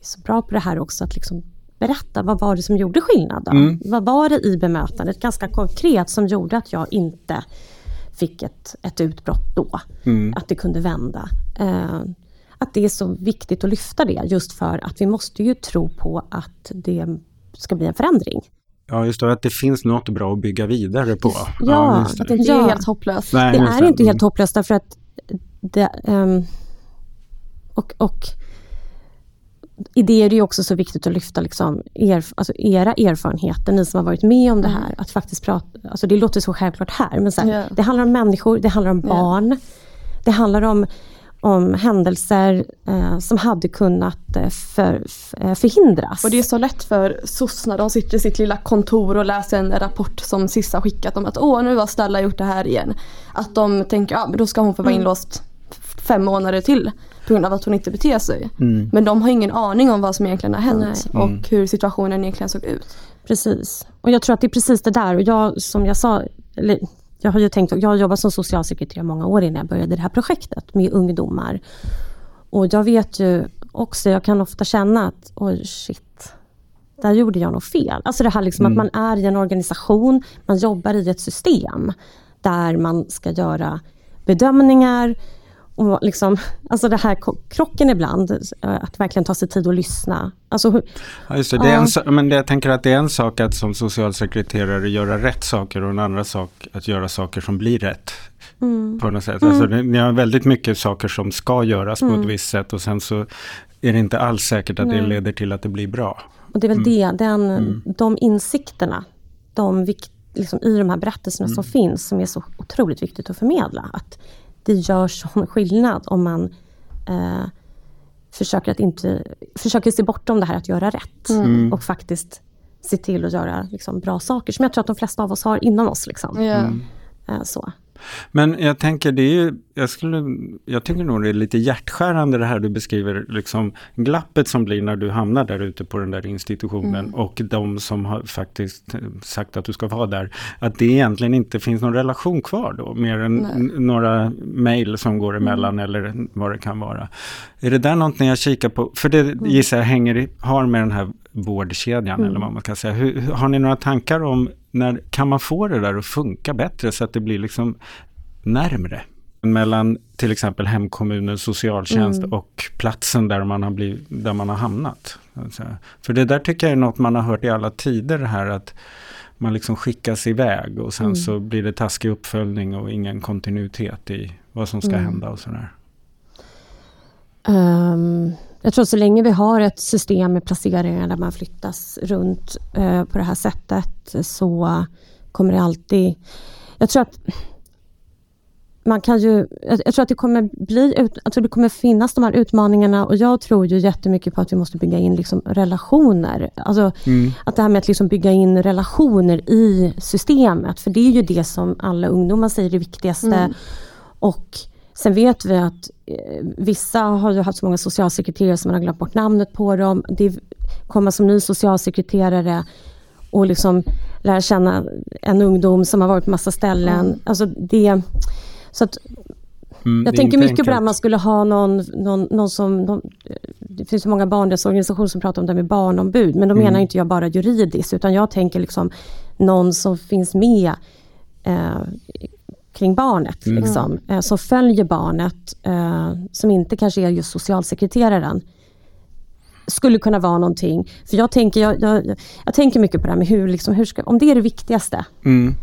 Speaker 3: så bra på det här också, att liksom berätta vad var det som gjorde skillnad?
Speaker 2: Mm.
Speaker 3: Vad var det i bemötandet, ganska konkret, som gjorde att jag inte fick ett, ett utbrott då?
Speaker 2: Mm.
Speaker 3: Att det kunde vända. Eh, att det är så viktigt att lyfta det, just för att vi måste ju tro på att det ska bli en förändring.
Speaker 2: Ja, just det, att det finns något bra att bygga vidare på.
Speaker 3: Ja,
Speaker 2: just det.
Speaker 4: Att det inte
Speaker 3: Ja.
Speaker 4: är helt hopplöst.
Speaker 2: Nej,
Speaker 3: Det är inte
Speaker 2: Mm.
Speaker 3: helt hopplöst därför att det, ehm, och, och i det är det ju också så viktigt att lyfta liksom er, alltså era erfarenheter, ni som har varit med om det här. Att faktiskt prata, alltså det låter så självklart här, men så här,
Speaker 4: Ja.
Speaker 3: det handlar om människor, det handlar om
Speaker 4: Ja.
Speaker 3: barn. Det handlar om, om händelser eh, som hade kunnat eh, för, eh, förhindras.
Speaker 4: Och det är så lätt för SOS när de sitter i sitt lilla kontor och läser en rapport som Sissa skickat om att åh nu har Stella gjort det här igen. Att de tänker ja men då ska hon få vara
Speaker 3: Mm.
Speaker 4: inlåst fem månader till på grund av att hon inte beter sig.
Speaker 2: Mm.
Speaker 4: Men de har ingen aning om vad som egentligen har hänt
Speaker 3: Nej.
Speaker 4: och
Speaker 2: Mm.
Speaker 4: hur situationen egentligen såg ut.
Speaker 3: Precis. Och jag tror att det är precis det där. Och jag, som jag sa, eller, jag har ju tänkt, jag har jobbat som socialsekreterare många år innan jag började det här projektet med ungdomar. Och jag vet ju också, jag kan ofta känna att oj shit, där gjorde jag nog fel. Alltså det här liksom att man är i en organisation, man jobbar i ett system där man ska göra bedömningar och liksom, alltså det här krocken ibland, eh, att verkligen ta sig tid att lyssna. Alltså,
Speaker 2: Ja, just det. det är
Speaker 3: Ja.
Speaker 2: en, men jag tänker att det är en sak att som socialsekreterare göra rätt saker och en andra sak att göra saker som blir rätt. Mm. På något sätt. Alltså, ni har väldigt mycket saker som ska göras på ett visst sätt och sen så är det inte alls säkert att Nej. det leder till att det blir bra.
Speaker 3: Och det är väl det, den, de insikterna, de vikt, liksom, i de här berättelserna som finns, som är så otroligt viktigt att förmedla. Att det gör sån skillnad om man eh, försöker att inte, försöker se bortom det här att göra rätt mm. och faktiskt se till att göra liksom, bra saker, som jag tror att de flesta av oss har inom oss. Liksom. Mm. Så.
Speaker 2: Men jag tänker, det är ju, jag, skulle, jag tycker nog det är lite hjärtskärande det här du beskriver, liksom glappet som blir när du hamnar där ute på den där institutionen mm. och de som har faktiskt sagt att du ska vara där. Att det egentligen inte finns någon relation kvar då, mer än några mejl som går emellan mm. eller vad det kan vara. Är det där någonting jag kikar på? För det mm. gissar jag hänger, har med den här vårdkedjan mm. eller vad man kan säga. Hur, har ni några tankar om när kan man få det där att funka bättre så att det blir liksom närmre? Mellan till exempel hemkommunens socialtjänst mm. och platsen där man, har blivit, där man har hamnat. För det där tycker jag är något man har hört i alla tider, här att man liksom skickas iväg och sen mm. så blir det taskig uppföljning och ingen kontinuitet i vad som ska mm. hända och sådär.
Speaker 3: Um, jag tror så länge vi har ett system med placeringar där man flyttas runt uh, på det här sättet så kommer det alltid... Jag tror att man kan ju, jag tror att det kommer bli, alltså det kommer finnas de här utmaningarna och jag tror ju jättemycket på att vi måste bygga in liksom relationer. Alltså mm. att det här med att liksom bygga in relationer i systemet, för det är ju det som alla ungdomar säger är det viktigaste. Mm. Och Sen vet vi att eh, vissa har ju haft så många socialsekreterare som man har glömt bort namnet på dem. Det kommer som ny socialsekreterare och liksom lära känna en ungdom som har varit på massa ställen. Mm. Alltså det, så att, mm, jag tänker mycket enkelt. på det här, man skulle ha någon, någon, någon som... Någon, det finns så många barnrättsorganisationer som pratar om det här med barnombud, men då mm. menar inte jag bara juridiskt, utan jag tänker liksom någon som finns med eh, kring barnet, mm. liksom, eh, som följer barnet, eh, som inte kanske är just socialsekreteraren skulle kunna vara någonting. För jag tänker, jag, jag, jag tänker mycket på det här med hur, liksom, hur ska, om det är det viktigaste.
Speaker 2: Mm.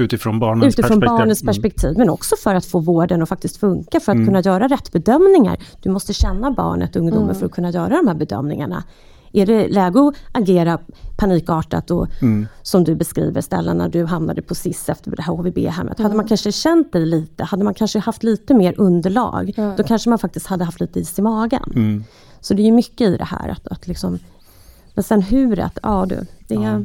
Speaker 2: Utifrån barnens
Speaker 3: Utifrån perspektiv. barnens mm. perspektiv, mm. men också för att få vården att faktiskt funka, för att mm. kunna göra rätt bedömningar. Du måste känna barnet, ungdomen, mm. för att kunna göra de här bedömningarna. Är det läge att agera panikartat och mm. som du beskriver Stella, när du hamnade på SIS efter det här HVB-hemmet. Mm. Hade man kanske känt dig lite, hade man kanske haft lite mer underlag, mm. då kanske man faktiskt hade haft lite is i magen. Mm. Så det är mycket i det här att, att liksom, men sen huret, ja du, det är, ja.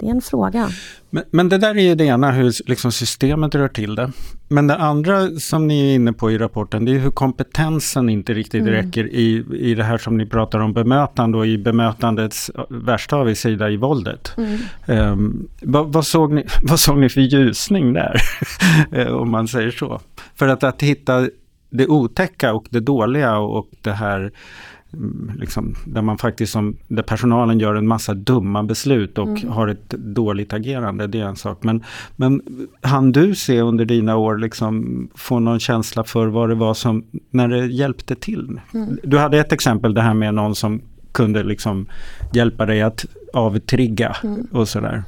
Speaker 3: Det är en fråga.
Speaker 2: Men, men, det där är ju det ena, hur liksom systemet rör till det. Men det andra som ni är inne på i rapporten, det är hur kompetensen inte riktigt mm. räcker i, i det här som ni pratar om bemötande och i bemötandets värsta av sida i våldet. Mm. Um, vad, vad, såg ni, vad såg ni för ljusning där? Eh, om man säger så. För att, att hitta det otäcka och det dåliga och det här liksom, där man faktiskt som, där personalen gör en massa dumma beslut och mm. har ett dåligt agerande, det är en sak. Men, men han du se under dina år, liksom, få någon känsla för vad det var som, när det hjälpte till? Mm. Du hade ett exempel, det här med någon som kunde liksom hjälpa dig att avtrigga mm. och sådär.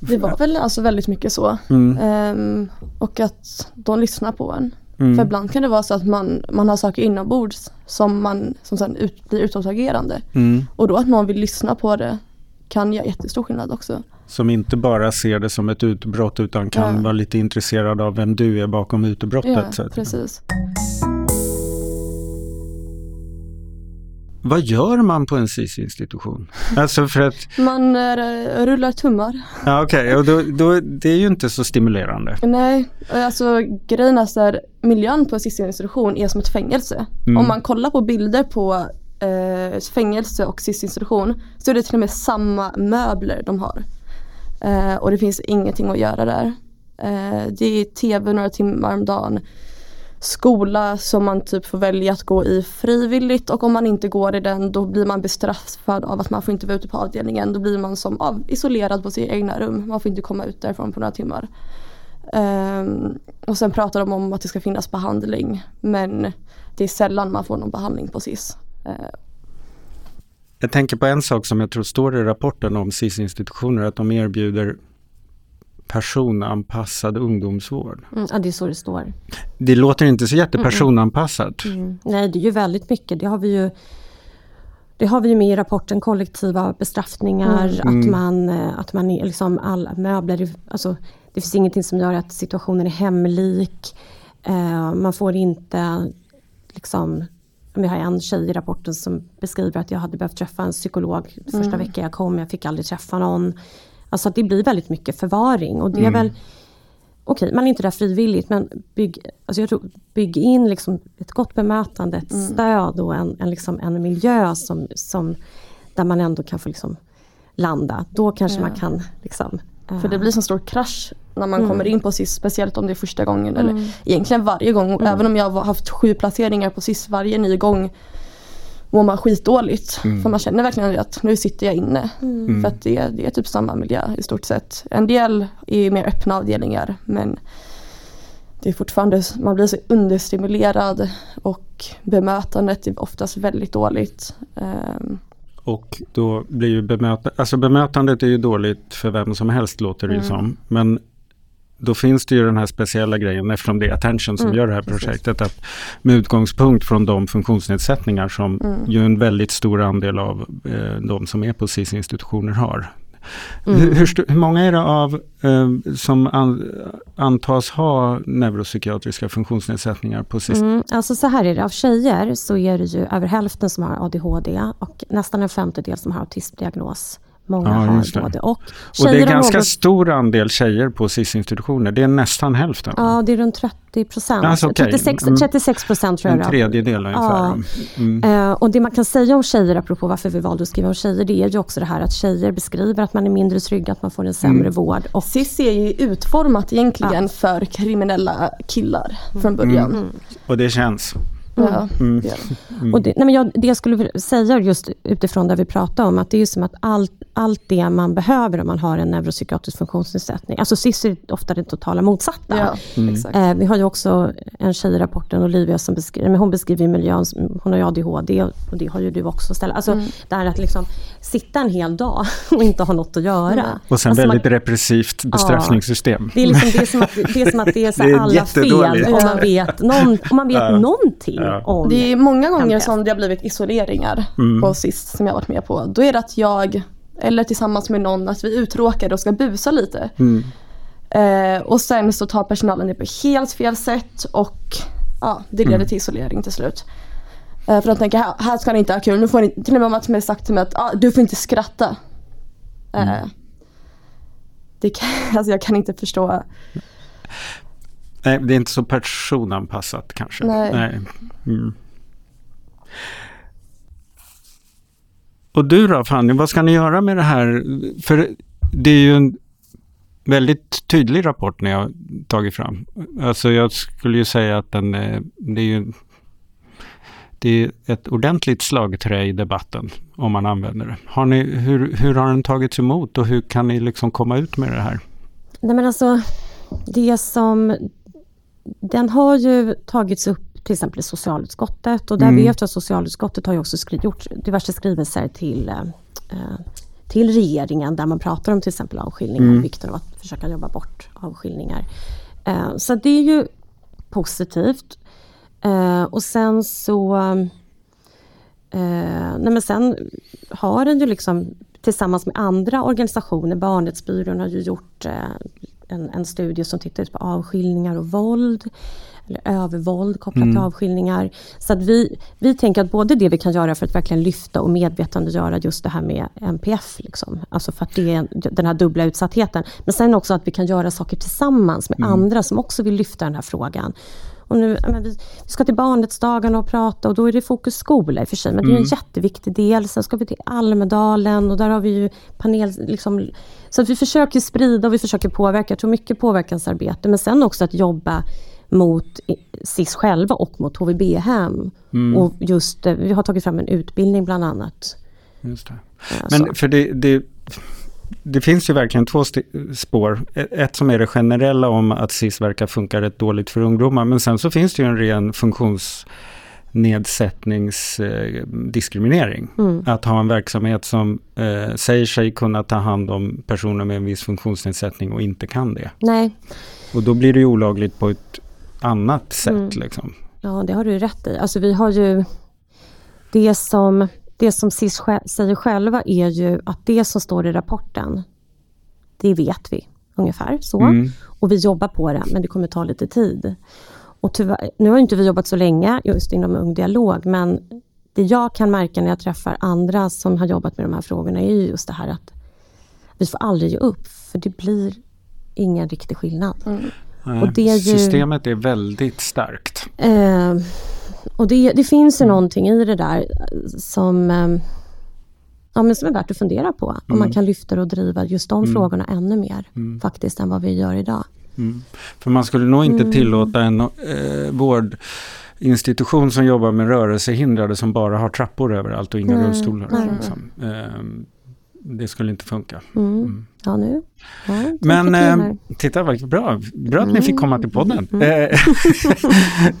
Speaker 4: Det var väl alltså väldigt mycket så. Um, och att de lyssnar på en. Mm. För ibland kan det vara så att man, man har saker inombords som, man, som sen ut, blir utåtagerande. Mm. Och då att någon vill lyssna på det kan göra jättestor skillnad också.
Speaker 2: Som inte bara ser det som ett utbrott utan kan ja. vara lite intresserad av vem du är bakom utbrottet.
Speaker 4: Ja, precis.
Speaker 2: Vad gör man på en SIS-institution? Alltså för att...
Speaker 4: Man äh, rullar tummar.
Speaker 2: Ja, Okej, okay. och då, då, det är ju inte så stimulerande.
Speaker 4: Nej, alltså grejen är att miljön på en SIS-institution är som ett fängelse. Mm. Om man kollar på bilder på eh, fängelse och SIS-institution så är det till och med samma möbler de har. Eh, och det finns ingenting att göra där. Det är tv några timmar om dagen skola som man typ får välja att gå i frivilligt och om man inte går i den då blir man bestraffad av att man får inte vara ute på avdelningen. Då blir man som av, isolerad på sitt egna rum. Man får inte komma ut därifrån på några timmar. Um, och sen pratar de om att det ska finnas behandling men det är sällan man får någon behandling på SIS. Uh,
Speaker 2: jag tänker på en sak som jag tror står i rapporten om SIS-institutioner, att de erbjuder personanpassad ungdomsvård.
Speaker 3: Mm, ja, det är så det står.
Speaker 2: Det låter inte så jättepersonanpassat.
Speaker 3: Mm. Nej, det är ju väldigt mycket. Det har vi ju det har vi ju med i rapporten, kollektiva bestraffningar,
Speaker 2: Mm.
Speaker 3: att man, eh, att man liksom alla möbler, alltså det finns ingenting som gör att situationen är hemlik. Eh, man får inte liksom vi har en tjej i rapporten som beskriver att jag hade behövt träffa en psykolog första veckan jag kom, jag fick aldrig träffa någon. Alltså att det blir väldigt mycket förvaring och det är väl Okej, man är inte där frivilligt men bygg, alltså jag tror, bygg in liksom ett gott bemötande, ett stöd och en, en, liksom en miljö som, som, där man ändå kan få liksom landa. Då kanske man kan liksom, eh,
Speaker 4: För det blir så stor krasch när man kommer in på SIS, speciellt om det är första gången. Eller egentligen varje gång. Och Även om jag har haft sju placeringar på SIS varje ny gång mår man skitdåligt. För man känner verkligen att nu sitter jag inne. För att det, det är typ samma miljö i stort sett. En del är mer öppna avdelningar men det är fortfarande, man blir så understimulerad och bemötandet är oftast väldigt dåligt. Ehm,
Speaker 2: Och då blir ju bemötandet, alltså bemötandet är ju dåligt för vem som helst låter det ju som. Men då finns det ju den här speciella grejen eftersom det är Attention som gör det här projektet. Att med utgångspunkt från de funktionsnedsättningar som ju en väldigt stor andel av eh, de som är på SIS-institutioner har. Hur, hur, sto- hur många är det av eh, som an, antas ha neuropsykiatriska funktionsnedsättningar på SIS?
Speaker 3: Mm, alltså så här är det, av tjejer så är det ju över hälften som har ADHD och nästan en femtedel som har autismdiagnos. Många
Speaker 2: Ja,
Speaker 3: har både och.
Speaker 2: Och det är
Speaker 3: Tjejer
Speaker 2: ganska
Speaker 3: något-
Speaker 2: stor andel tjejer på SIS-institutioner. Det är nästan hälften.
Speaker 3: Ja, det är runt 30 procent.
Speaker 2: Alltså, okej.
Speaker 3: 36,
Speaker 2: Mm.
Speaker 3: 36 procent tror jag
Speaker 2: En tredjedel ungefär.
Speaker 3: Ja.
Speaker 2: Mm.
Speaker 3: Eh, och det man kan säga om tjejer, apropå varför vi valde att skriva om tjejer, det är ju också det här att tjejer beskriver att man är mindre trygg, att man får en sämre
Speaker 2: Mm.
Speaker 3: vård. Och
Speaker 4: SIS är ju utformat egentligen för kriminella killar från början.
Speaker 2: Och det känns.
Speaker 4: Ja,
Speaker 2: Mm.
Speaker 4: det.
Speaker 3: Och det, nej men jag, det jag skulle säga just utifrån det vi pratade om, att det är som att allt, allt det man behöver om man har en neuropsykiatrisk funktionsnedsättning, alltså SIS är ofta det totala motsatta.
Speaker 4: Ja, exakt.
Speaker 3: Eh, vi har ju också en tjej i rapporten, Olivia, som beskriver, men hon beskriver miljön, hon har ju ADHD och det har ju du också. Ställa. Alltså
Speaker 2: Mm.
Speaker 3: det här att liksom sitta en hel dag och inte ha något att göra.
Speaker 2: Och sen
Speaker 3: alltså
Speaker 2: väldigt
Speaker 3: man,
Speaker 2: repressivt bestraffningssystem.
Speaker 3: det är, liksom, det, är som att, det är som att det är så
Speaker 2: Det är
Speaker 3: alla fel om man vet, någon, om man vet
Speaker 2: Ja.
Speaker 3: någonting
Speaker 2: Ja.
Speaker 3: om
Speaker 4: Det är många gånger
Speaker 3: MPF.
Speaker 4: som det har blivit isoleringar
Speaker 2: Mm.
Speaker 4: på SIS som jag varit med på. Då är det att jag, eller tillsammans med någon, att vi är uttråkade och ska busa lite.
Speaker 2: Mm.
Speaker 4: Eh, och sen så tar personalen det på helt fel sätt och ja, det leder
Speaker 2: Mm.
Speaker 4: till isolering till slut. Eh, för de tänker, här, här ska ni inte ha kul. Nu får ni, till och med Mats har sagt till mig att ah, du får inte skratta. Eh,
Speaker 2: Mm.
Speaker 4: det kan, alltså jag kan inte förstå.
Speaker 2: Nej, det är inte så personanpassat kanske.
Speaker 4: Nej.
Speaker 2: Mm. Och du då Fanny, vad ska ni göra med det här? För det är ju en väldigt tydlig rapport ni har tagit fram. Alltså jag skulle ju säga att den, är- det är ju det är ett ordentligt slagträ i debatten om man använder det. Har ni, hur, hur har den tagits emot och hur kan ni liksom komma ut med det här?
Speaker 3: Nej men alltså, det som... Den har ju tagits upp till exempel i socialutskottet och där
Speaker 2: Mm.
Speaker 3: vet jag att socialutskottet har ju också skri- gjort diverse skrivelser till, eh, eh, till regeringen där man pratar om till exempel avskiljningar
Speaker 2: Mm.
Speaker 3: och vikten av att försöka jobba bort avskiljningar. Eh, så det är ju positivt. Eh, och sen så... Eh, nej men sen har den ju liksom tillsammans med andra organisationer, Barnrättsbyrån har ju gjort eh, en, en studie som tittar på avskiljningar och våld, eller övervåld kopplat till avskiljningar. Så att vi, vi tänker att både det vi kan göra för att verkligen lyfta och medvetandegöra just det här med NPF, liksom. alltså för att det är den här dubbla utsattheten. Men sen också att vi kan göra saker tillsammans med andra som också vill lyfta den här frågan. Och nu, men vi, vi ska till barnrättsdagarna och prata och då är det fokus skola i och för sig. Men det är en jätteviktig del. Sen ska vi till Almedalen och där har vi ju panel... Liksom, så att vi försöker sprida och vi försöker påverka. Jag tror mycket påverkansarbete. Men sen också att jobba mot SIS själva och mot HVB-hem. Och just, eh, vi har tagit fram en utbildning bland annat.
Speaker 2: Just det. Men för det, det, det finns ju verkligen två spår. Ett ett som är det generella om att SIS verkar funka rätt dåligt för ungdomar. Men sen så finns det ju en ren nedsättningsdiskriminering.
Speaker 3: Mm.
Speaker 2: Att ha en verksamhet som eh, säger sig kunna ta hand om personer med en viss funktionsnedsättning och inte kan det.
Speaker 3: Nej,
Speaker 2: Och då blir det ju olagligt på ett annat sätt.
Speaker 3: Mm.
Speaker 2: Liksom.
Speaker 3: Ja, det har du rätt i. Alltså vi har ju det som, det som SIS säger själva är ju att det som står i rapporten, det vet vi ungefär så.
Speaker 2: Mm.
Speaker 3: Och vi jobbar på det, men det kommer ta lite tid. Och tyvärr, nu har inte vi jobbat så länge just inom Ung Dialog, men det jag kan märka när jag träffar andra som har jobbat med de här frågorna är ju just det här att vi får aldrig ge upp, för det blir ingen riktig skillnad.
Speaker 2: Nej,
Speaker 3: Och det är ju-
Speaker 2: Systemet är väldigt starkt.
Speaker 3: Eh, och det, det finns ju någonting i det där som, eh, ja, men som är värt att fundera på. Om man kan lyfta och driva just de frågorna ännu mer faktiskt än vad vi gör idag.
Speaker 2: För man skulle nog
Speaker 3: Mm.
Speaker 2: inte tillåta en eh, vårdinstitution som jobbar med rörelsehindrade som bara har trappor överallt och inga rullstolar. Liksom. Det skulle inte funka.
Speaker 3: Mm. Ja, nu. Ja,
Speaker 2: Men eh, titta vad bra, bra att ni fick komma till podden.
Speaker 3: Mm.
Speaker 2: Eh,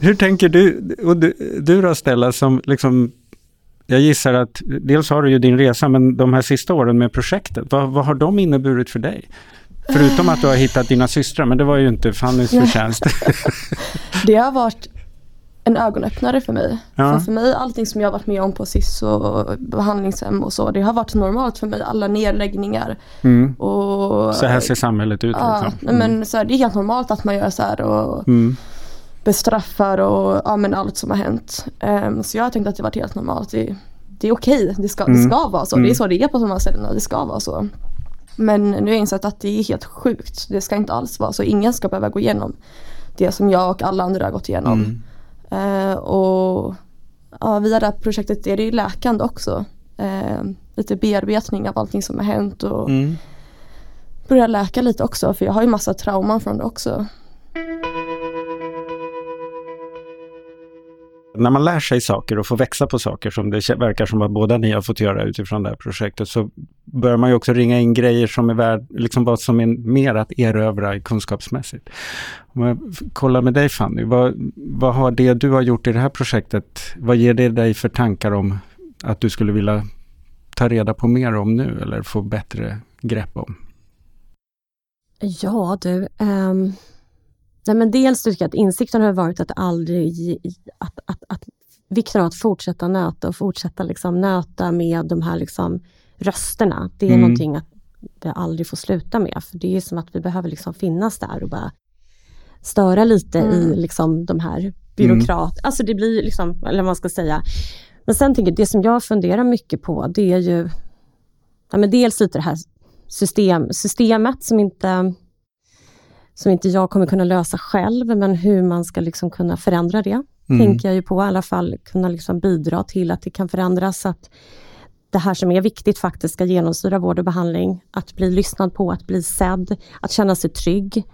Speaker 2: hur tänker du, och du, du då Stella, som liksom, jag gissar att dels har du ju din resa, men de här sista åren med projektet, vad, vad har de inneburit för dig? Förutom att du har hittat dina systrar, men det var ju inte Fannys förtjänst.
Speaker 4: Det har varit en ögonöppnare för mig.
Speaker 2: Ja.
Speaker 4: För, för mig, allting som jag har varit med om på SIS och behandlingshem och så, det har varit normalt för mig. Alla nedläggningar
Speaker 2: Mm.
Speaker 4: och...
Speaker 2: Så här ser samhället ut.
Speaker 4: Ja,
Speaker 2: Liksom.
Speaker 4: men så här, det är helt normalt att man gör så här och
Speaker 2: Mm.
Speaker 4: bestraffar och ja, men allt som har hänt. Ehm, så jag har tänkt att det varit helt normalt. Det, det är okej, det, ska, det
Speaker 2: Mm.
Speaker 4: ska vara så. Det är så det är på de här ställena, det ska vara så. Men nu har jag insett att det är helt sjukt. Det ska inte alls vara så. Ingen ska behöva gå igenom det som jag och alla andra har gått igenom. Eh, och ja, via det här projektet är det ju läkande också. Eh, lite bearbetning av allting som har hänt och
Speaker 2: Mm.
Speaker 4: börja läka lite också för jag har ju massa trauman från det också.
Speaker 2: När man lär sig saker och får växa på saker som det verkar som att båda ni har fått göra utifrån det här projektet så börjar man ju också ringa in grejer som är värd, liksom vad som är mer att erövra kunskapsmässigt. Om jag kollar med dig Fanny, vad, vad har det du har gjort i det här projektet, vad ger det dig för tankar om att du skulle vilja ta reda på mer om nu eller få bättre grepp om?
Speaker 3: Ja du, um, nej men dels tycker jag att insikten har varit att aldrig, att, att, att vikten av att fortsätta nöta och fortsätta liksom nöta med de här liksom rösterna. Det är
Speaker 2: Mm.
Speaker 3: någonting att det aldrig får sluta med, för det är som att vi behöver liksom finnas där och bara störa lite
Speaker 4: Mm.
Speaker 3: i liksom de här byråkrat... Alltså det blir liksom, eller vad man ska säga. Men sen tänker jag, det som jag funderar mycket på, det är ju ja, men dels lite det här system, systemet som inte, som inte jag kommer kunna lösa själv, men hur man ska liksom kunna förändra det,
Speaker 2: Mm.
Speaker 3: tänker jag ju på. I alla fall kunna liksom bidra till att det kan förändras, så att det här som är viktigt faktiskt ska genomsyra vård och behandling. Att bli lyssnad på, att bli sedd, att känna sig trygg.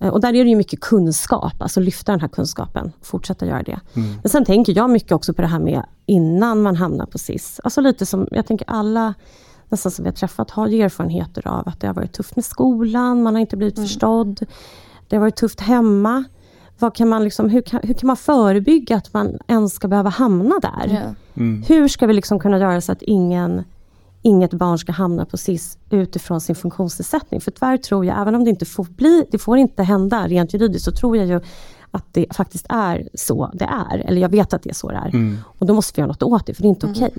Speaker 3: Eh, Och där är det ju mycket kunskap, alltså lyfta den här kunskapen, fortsätta göra det. Men sen tänker jag mycket också på det här med innan man hamnar på SIS. Alltså lite som, jag tänker alla nästan som vi har träffat har ju erfarenheter av att det har varit tufft med skolan, man har inte blivit förstådd. Det har varit tufft hemma. Vad kan man liksom, hur, kan, hur kan man förebygga att man ens ska behöva hamna där?
Speaker 2: Mm.
Speaker 3: Hur ska vi liksom kunna göra så att ingen, inget barn ska hamna på SIS utifrån sin funktionsnedsättning? För tyvärr tror jag, även om det inte får bli, det får inte hända rent juridiskt, så tror jag ju att det faktiskt är så det är. Eller jag vet att det är så det är.
Speaker 2: Mm.
Speaker 3: Och då måste vi göra något åt det, för det är inte okej.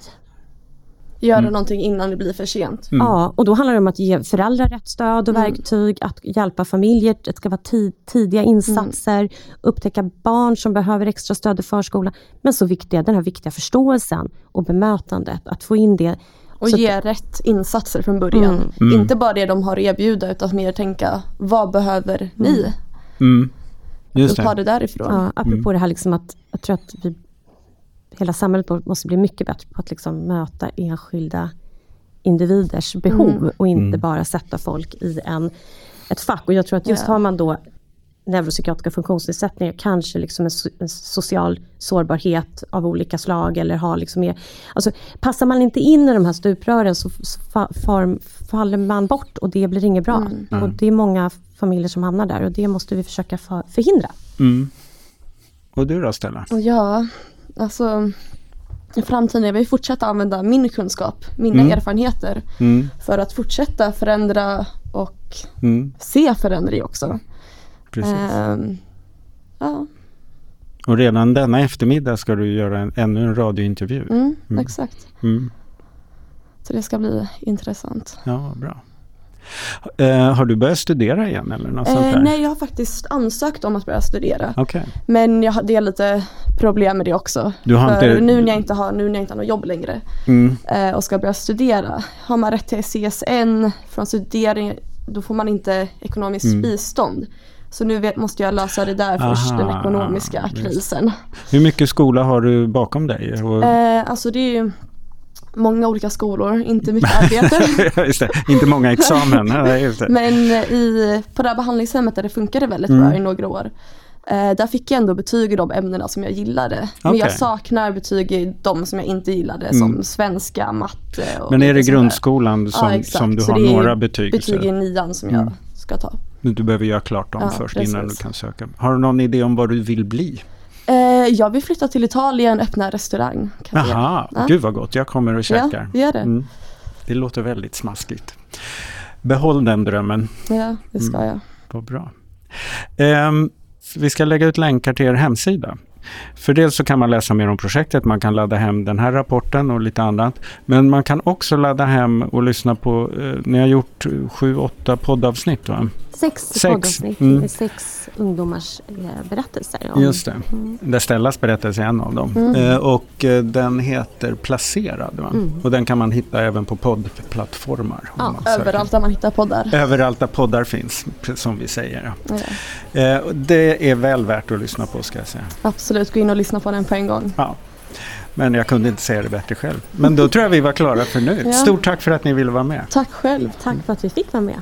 Speaker 4: Göra någonting innan det blir för sent.
Speaker 2: Mm.
Speaker 3: Ja, och då handlar det om att ge föräldrar rätt stöd och verktyg, att hjälpa familjer, det ska vara tid, tidiga insatser, upptäcka barn som behöver extra stöd i förskolan. Men så viktiga, den här viktiga förståelsen och bemötandet, att få in det.
Speaker 4: Och
Speaker 3: Så att-
Speaker 4: ge rätt insatser från början.
Speaker 2: Mm.
Speaker 4: Inte bara det de har att erbjuda utan mer tänka, vad behöver ni?
Speaker 2: Mm.
Speaker 4: Och
Speaker 2: Just
Speaker 4: ta
Speaker 2: det.
Speaker 4: det därifrån.
Speaker 3: Ja, apropå det här liksom att jag tror att vi, hela samhället måste bli mycket bättre på att liksom möta enskilda individers behov och inte bara sätta folk i en, ett fack. Och jag tror att just
Speaker 4: Ja.
Speaker 3: har man då neuropsykiatriska funktionsnedsättningar, kanske liksom en, so- en social sårbarhet av olika slag eller har liksom mer, alltså passar man inte in i de här stuprören så, fa, faller man bort och det blir inget bra. Och det är många familjer som hamnar där och det måste vi försöka för, förhindra.
Speaker 2: Mm. Och du då Stella?
Speaker 4: Ja, Alltså i framtiden jag vill fortsätta använda min kunskap, mina
Speaker 2: Mm.
Speaker 4: erfarenheter
Speaker 2: Mm,
Speaker 4: för att fortsätta förändra och
Speaker 2: mm,
Speaker 4: se förändring också.
Speaker 2: precis.
Speaker 4: Ehm, ja,
Speaker 2: Och redan denna eftermiddag ska du göra en, ännu en radiointervju.
Speaker 4: mm,
Speaker 2: Mm.
Speaker 4: exakt.
Speaker 2: Mm.
Speaker 4: Så det ska bli intressant.
Speaker 2: Ja, bra. Eh, har du börjat studera igen eller något sånt
Speaker 4: Eh,
Speaker 2: där?
Speaker 4: nej, jag har faktiskt ansökt om att börja studera.
Speaker 2: Okej.
Speaker 4: Men jag är lite problem med det också.
Speaker 2: Du har
Speaker 4: För
Speaker 2: inte-
Speaker 4: nu när jag inte har, nu när jag inte har något jobb längre
Speaker 2: Mm.
Speaker 4: eh, och ska börja studera. Har man rätt till CSN från studering då får man inte ekonomiskt
Speaker 2: Mm.
Speaker 4: bistånd. Så nu vet, måste jag lösa det där först,
Speaker 2: Aha,
Speaker 4: den ekonomiska
Speaker 2: just.
Speaker 4: krisen.
Speaker 2: Hur mycket skola har du bakom dig?
Speaker 4: Eh, alltså det är ju många olika skolor, inte mycket arbete.
Speaker 2: inte många examen.
Speaker 4: Men i, på det här behandlingshemmet där det funkade väldigt
Speaker 2: Mm.
Speaker 4: bra i några år. Eh, där fick jag ändå betyg i de ämnena som jag gillade. Men
Speaker 2: Okej.
Speaker 4: jag saknar betyg i de som jag inte gillade
Speaker 2: Mm.
Speaker 4: som svenska, matte och
Speaker 2: Men är det grundskolan som,
Speaker 4: Ja,
Speaker 2: som du
Speaker 4: Så
Speaker 2: har
Speaker 4: det är
Speaker 2: några betyg?
Speaker 4: Betyg
Speaker 2: så-
Speaker 4: i nian som jag
Speaker 2: Mm.
Speaker 4: ska ta.
Speaker 2: Du behöver göra klart dem
Speaker 4: Ja,
Speaker 2: först
Speaker 4: precis.
Speaker 2: innan du kan söka. Har du någon idé om vad du vill bli?
Speaker 4: Eh, jag vill flytta till Italien, öppna restaurang.
Speaker 2: Jaha,
Speaker 4: Ja.
Speaker 2: gud vad gott. Jag kommer och käkar.
Speaker 4: Ja, gör det.
Speaker 2: Mm. Det låter väldigt smaskigt. Behåll den drömmen.
Speaker 4: Ja, det ska
Speaker 2: Mm.
Speaker 4: jag.
Speaker 2: Vad bra. Ehm, vi ska lägga ut länkar till er hemsida. För dels så kan man läsa mer om projektet, man kan ladda hem den här rapporten och lite annat. Men man kan också ladda hem och lyssna på, eh, ni har gjort sju, åtta poddavsnitt va?
Speaker 3: Sex,
Speaker 2: Sex, mm.
Speaker 3: sex ungdomars eh, berättelser. om-
Speaker 2: Just det. Där Stellas berättelse är en av dem.
Speaker 4: Mm.
Speaker 2: Eh, och eh, den heter Placerad va?
Speaker 3: Mm.
Speaker 2: Och den kan man hitta även på poddplattformar.
Speaker 3: Ja.
Speaker 4: Överallt där man hittar poddar.
Speaker 2: Överallt där poddar finns, som vi säger.
Speaker 4: Ja.
Speaker 2: Eh, det är väl värt att lyssna på ska jag säga.
Speaker 4: Absolut, gå in och lyssna på den på en gång.
Speaker 2: Ja. Men jag kunde inte säga det bättre själv. Men då tror jag vi var klara för nu.
Speaker 4: Ja.
Speaker 2: Stort tack för att ni ville vara med.
Speaker 4: Tack själv.
Speaker 3: Tack för att vi fick vara med.